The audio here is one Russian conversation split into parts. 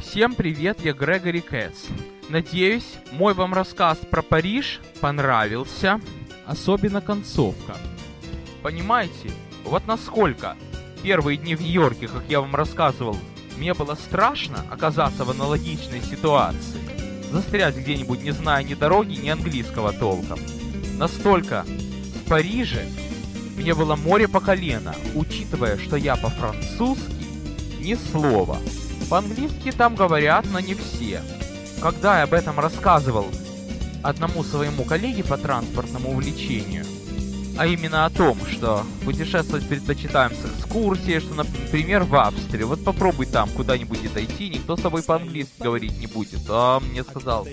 Всем привет, я Грегори Кэтс. Надеюсь, мой вам рассказ про Париж понравился, особенно концовка. Понимаете, вот насколько первые дни в Нью-Йорке, как я вам рассказывал, мне было страшно оказаться в аналогичной ситуации. Застрять где-нибудь, не зная ни дороги, ни английского толком. Настолько в Париже мне было море по колено, учитывая, что я по-французски ни слова. По-английски там говорят, но не все. Когда я об этом рассказывал одному своему коллеге по транспортному увлечению, а именно о том, что путешествовать предпочитаем с экскурсией, что, например, в Австрии. Вот попробуй там куда-нибудь отойти, никто с тобой по-английски говорить не будет. А мне сказал,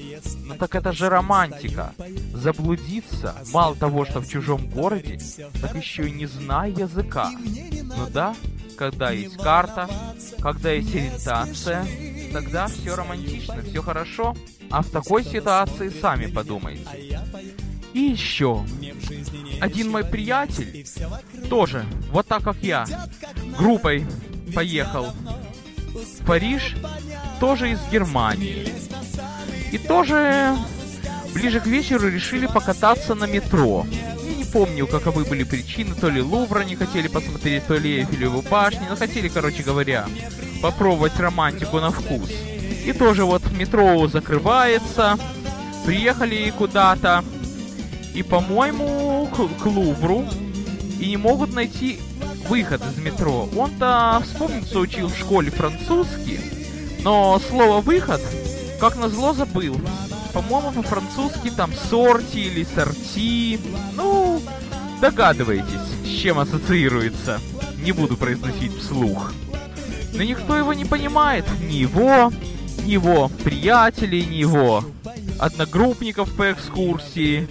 ну так это же романтика. Заблудиться, мало того, что в чужом городе, так еще и не зная языка. Ну да, когда есть карта, когда есть ориентация, тогда все романтично, все хорошо. А в такой ситуации сами подумайте. И еще, один мой приятель, тоже, вот так как я, группой поехал в Париж, тоже из Германии. И тоже ближе к вечеру решили покататься на метро помню, каковы были причины, то ли Лувра не хотели посмотреть, то ли Эйфелеву башню, но хотели, короче говоря, попробовать романтику на вкус. И тоже вот метро закрывается, приехали куда-то, и, по-моему, к, к Лувру, и не могут найти выход из метро. Он-то, вспомнится, учил в школе французский, но слово «выход», как назло, забыл. По-моему, по-французски там сорти или сорти. Ну, догадываетесь, с чем ассоциируется. Не буду произносить вслух. Но никто его не понимает. Ни его, ни его приятелей, ни его одногруппников по экскурсии.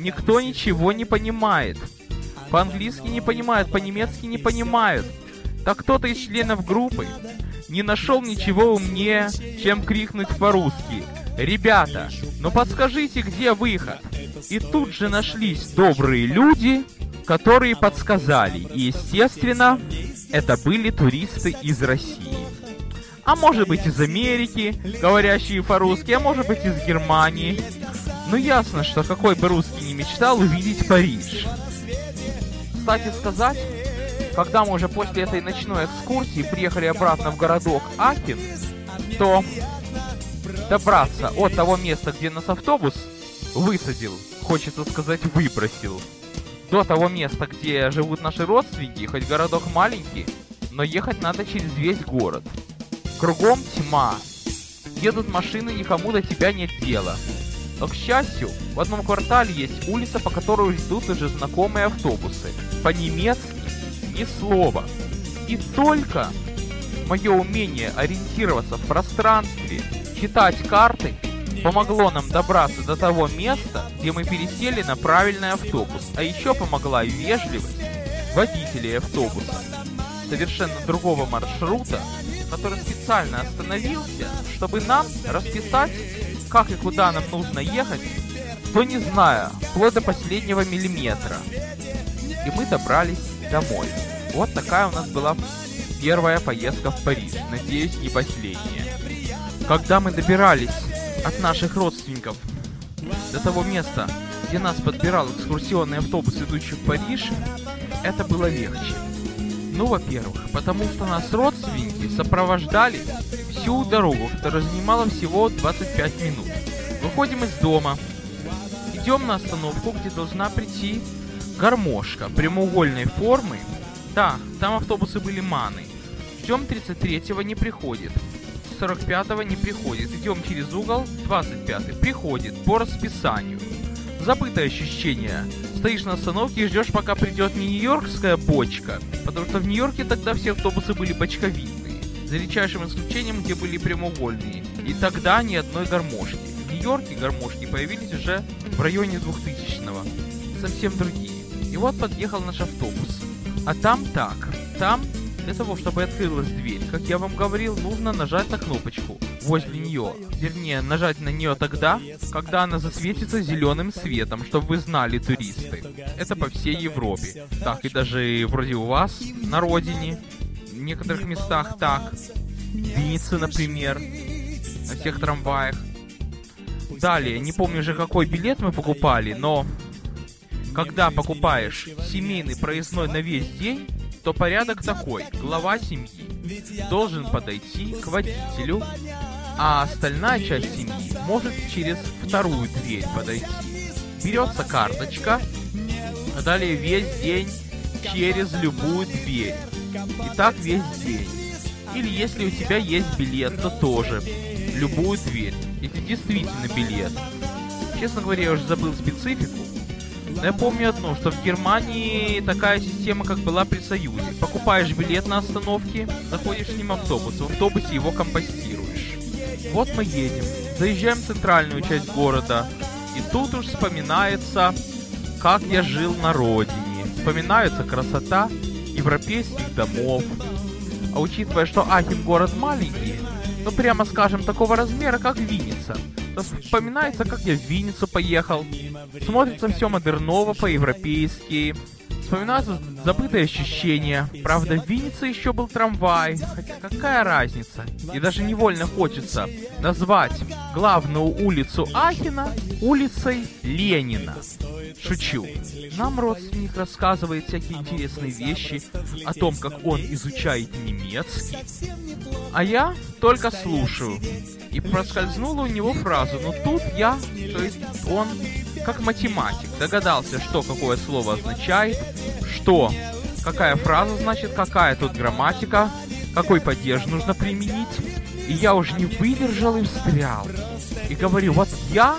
Никто ничего не понимает. По-английски не понимают, по-немецки не понимают. Так кто-то из членов группы не нашел ничего умнее, чем крикнуть по-русски «Ребята, ну подскажите, где выход?» И тут же нашлись добрые люди, которые подсказали. И, естественно, это были туристы из России. А может быть из Америки, говорящие по-русски, а может быть из Германии. Ну ясно, что какой бы русский не мечтал увидеть Париж. Кстати сказать, когда мы уже после этой ночной экскурсии приехали обратно в городок Акин, то добраться от того места, где нас автобус высадил, хочется сказать, выбросил, до того места, где живут наши родственники, хоть городок маленький, но ехать надо через весь город. Кругом тьма. Едут машины, никому до тебя нет дела. Но, к счастью, в одном квартале есть улица, по которой ждут уже знакомые автобусы. По-немецки ни слова. И только мое умение ориентироваться в пространстве читать карты помогло нам добраться до того места, где мы пересели на правильный автобус. А еще помогла и вежливость водителей автобуса совершенно другого маршрута, который специально остановился, чтобы нам расписать, как и куда нам нужно ехать, то не зная, вплоть до последнего миллиметра. И мы добрались домой. Вот такая у нас была первая поездка в Париж. Надеюсь, не последняя. Когда мы добирались от наших родственников до того места, где нас подбирал экскурсионный автобус, идущий в Париж, это было легче. Ну, во-первых, потому что нас родственники сопровождали всю дорогу, которая занимала всего 25 минут. Выходим из дома, идем на остановку, где должна прийти гармошка прямоугольной формы. Да, там автобусы были маны. Ждем 33-го не приходит. 45-го не приходит. Идем через угол, 25-й приходит по расписанию. Забытое ощущение. Стоишь на остановке и ждешь, пока придет не нью-йоркская бочка, потому что в Нью-Йорке тогда все автобусы были бочковидные, за редчайшим исключением, где были прямоугольные, и тогда ни одной гармошки. В Нью-Йорке гармошки появились уже в районе 2000-го, совсем другие. И вот подъехал наш автобус. А там так, там для того, чтобы открылась дверь, как я вам говорил, нужно нажать на кнопочку возле нее. Вернее, нажать на нее тогда, когда она засветится зеленым светом, чтобы вы знали, туристы. Это по всей Европе. Так, и даже вроде у вас на родине, в некоторых местах так. В Виннице, например. на всех трамваях. Далее, не помню же какой билет мы покупали, но когда покупаешь семейный проездной на весь день, то порядок такой. Глава семьи должен подойти к водителю, а остальная часть семьи может через вторую дверь подойти. Берется карточка, а далее весь день через любую дверь. И так весь день. Или если у тебя есть билет, то тоже. Любую дверь. Это действительно билет. Честно говоря, я уже забыл специфику. Но я помню одно, что в Германии такая система, как была при Союзе. Покупаешь билет на остановке, заходишь с ним автобус, в автобусе его компостируешь. Вот мы едем, заезжаем в центральную часть города, и тут уж вспоминается, как я жил на родине. Вспоминается красота европейских домов. А учитывая, что Ахен город маленький, ну прямо скажем, такого размера, как Винница, Вспоминается, как я в Винницу поехал. Смотрится все модерново, по-европейски. Вспоминаются забытые ощущения. Правда, в Виннице еще был трамвай. Хотя какая разница? И даже невольно хочется назвать главную улицу Ахина улицей Ленина. Шучу. Нам родственник рассказывает всякие интересные вещи о том, как он изучает немецкий. А я только слушаю. И проскользнула у него фраза, но тут я, то есть он, как математик, догадался, что какое слово означает, что, какая фраза значит, какая тут грамматика, какой падеж нужно применить. И я уже не выдержал и встрял. И говорю, вот я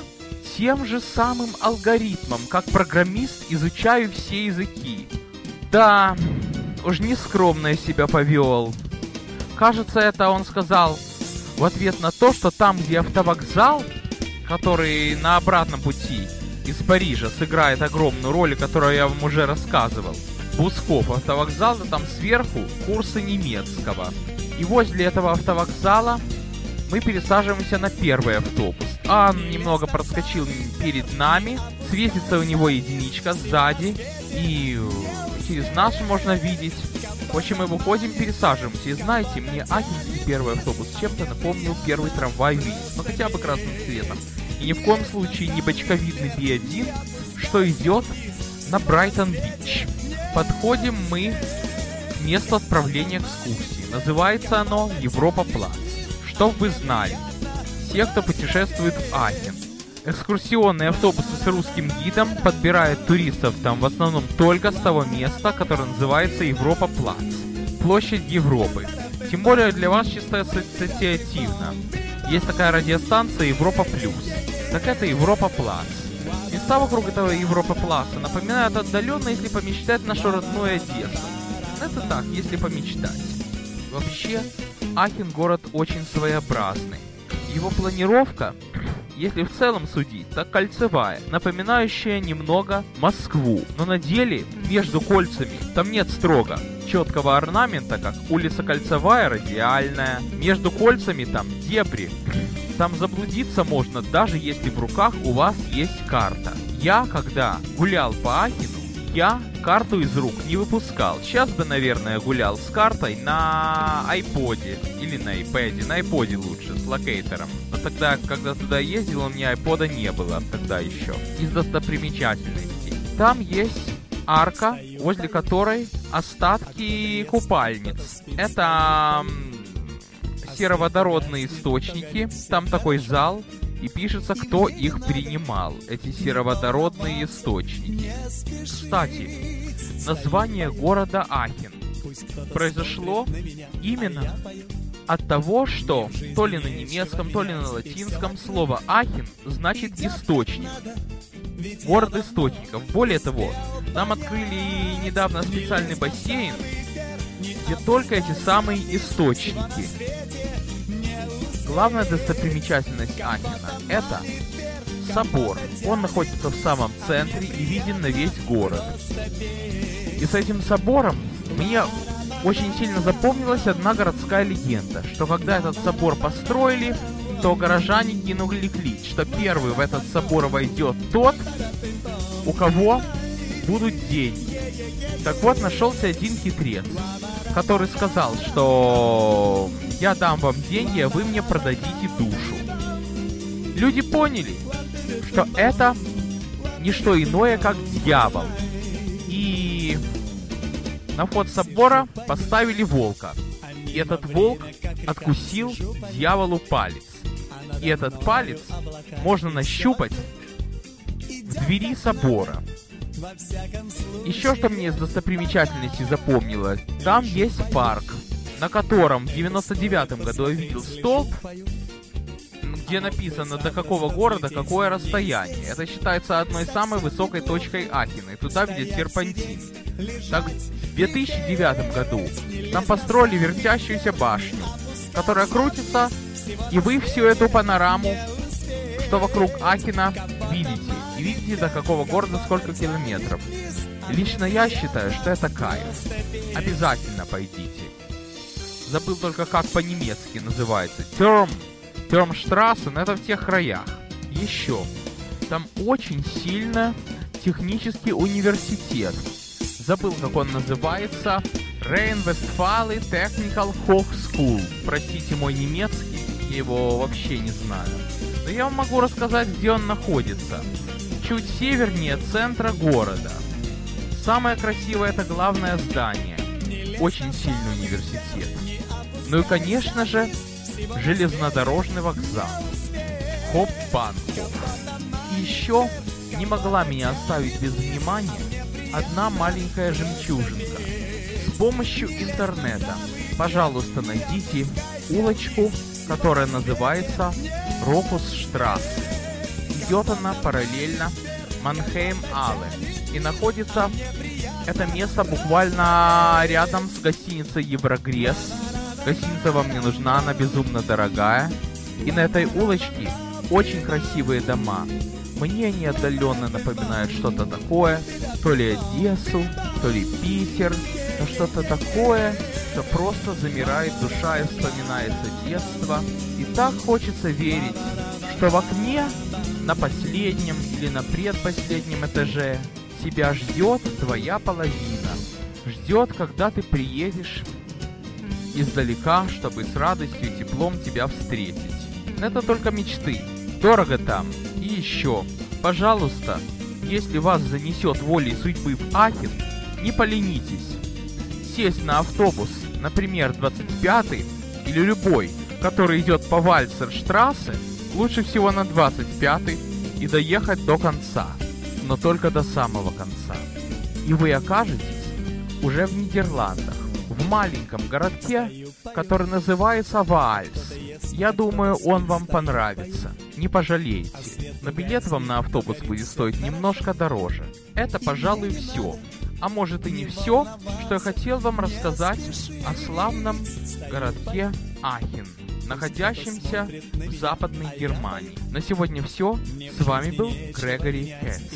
тем же самым алгоритмом, как программист, изучаю все языки. Да, уж нескромно я себя повел. Кажется, это он сказал в ответ на то, что там, где автовокзал, который на обратном пути из Парижа сыграет огромную роль, которую я вам уже рассказывал, Бусков автовокзал, там сверху курсы немецкого. И возле этого автовокзала мы пересаживаемся на первый автобус. Ан немного проскочил перед нами, светится у него единичка сзади, и через нас можно видеть в общем, мы выходим, пересаживаемся. И знаете, мне Акинский первый автобус чем-то напомнил первый трамвай Винс. Ну хотя бы красным цветом. И ни в коем случае не бочковидный B1, что идет на Брайтон-Бич. Подходим мы к месту отправления экскурсии. Называется оно Европа Плац. Чтоб вы знали, все, кто путешествует в Ахен, Экскурсионные автобусы с русским гидом подбирают туристов там в основном только с того места, которое называется Европа Плац. Площадь Европы. Тем более для вас чисто ассоциативно. Есть такая радиостанция Европа Плюс. Так это Европа Плац. Места вокруг этого Европа Плаца напоминают отдаленно, если помечтать нашу родную Одессу. Это так, если помечтать. Вообще, Ахен город очень своеобразный. Его планировка если в целом судить, так кольцевая, напоминающая немного Москву. Но на деле между кольцами там нет строго четкого орнамента, как улица Кольцевая радиальная. Между кольцами там дебри. Там заблудиться можно, даже если в руках у вас есть карта. Я, когда гулял по Ахину, я карту из рук не выпускал. Сейчас бы, наверное, гулял с картой на айподе. Или на iPad. На айподе лучше, с локейтером. Но тогда, когда туда ездил, у меня айпода не было тогда еще. Из достопримечательностей. Там есть арка, возле которой остатки купальниц. Это сероводородные источники. Там такой зал, и пишется, кто их принимал, эти сероводородные источники. Кстати, название города Ахен произошло именно от того, что то ли на немецком, то ли на латинском слово «ахин» значит «источник». Город источников. Более того, нам открыли недавно специальный бассейн, где только эти самые источники. Главная достопримечательность Ахена – это собор. Он находится в самом центре и виден на весь город. И с этим собором мне очень сильно запомнилась одна городская легенда, что когда этот собор построили, то горожане кинули клич, что первый в этот собор войдет тот, у кого будут деньги. Так вот, нашелся один хитрец, который сказал, что Я дам вам деньги, а вы мне продадите душу. Люди поняли, что это не что иное, как дьявол. И на вход собора поставили волка. И этот волк откусил дьяволу палец. И этот палец можно нащупать в двери собора. Еще что мне из достопримечательностей запомнилось, там есть парк, на котором в 99 году я видел столб, где написано, до какого города какое расстояние. Это считается одной самой высокой точкой Ахины. Туда ведет серпантин. Так, в 2009 году там построили вертящуюся башню, которая крутится, и вы всю эту панораму, что вокруг Ахина, видите. И видите, до какого города сколько километров. Лично я считаю, что это кайф. Обязательно пойдите. Забыл только, как по-немецки называется. Терм Термштрассен это в тех краях. Еще. Там очень сильно технический университет. Забыл, как он называется. Rhein-Westfalia Technical Hochschule. Простите мой немецкий, я его вообще не знаю. Но я вам могу рассказать, где он находится. Чуть севернее центра города. Самое красивое это главное здание. Очень сильный университет. Ну и, конечно же, железнодорожный вокзал, Хоп-Банков. И еще не могла меня оставить без внимания одна маленькая жемчужинка. С помощью интернета, пожалуйста, найдите улочку, которая называется Рокусштрасс. Идет она параллельно Манхейм-Алле и находится это место буквально рядом с гостиницей Еврогресс Гостиница вам не нужна, она безумно дорогая. И на этой улочке очень красивые дома. Мне они отдаленно напоминают что-то такое, то ли Одессу, то ли Питер, но что-то такое, что просто замирает душа и вспоминается детство. И так хочется верить, что в окне на последнем или на предпоследнем этаже тебя ждет твоя половина. Ждет, когда ты приедешь издалека, чтобы с радостью и теплом тебя встретить. Это только мечты. Дорого там. И еще, пожалуйста, если вас занесет волей судьбы в Ахен, не поленитесь. Сесть на автобус, например, 25 или любой, который идет по Вальцерштрассе, лучше всего на 25 и доехать до конца, но только до самого конца. И вы окажетесь уже в Нидерландах в маленьком городке, который называется Ваальс. Я думаю, он вам понравится. Не пожалеете. Но билет вам на автобус будет стоить немножко дороже. Это, пожалуй, все. А может и не все, что я хотел вам рассказать о славном городке Ахен, находящемся в Западной Германии. На сегодня все. С вами был Грегори Хэтс.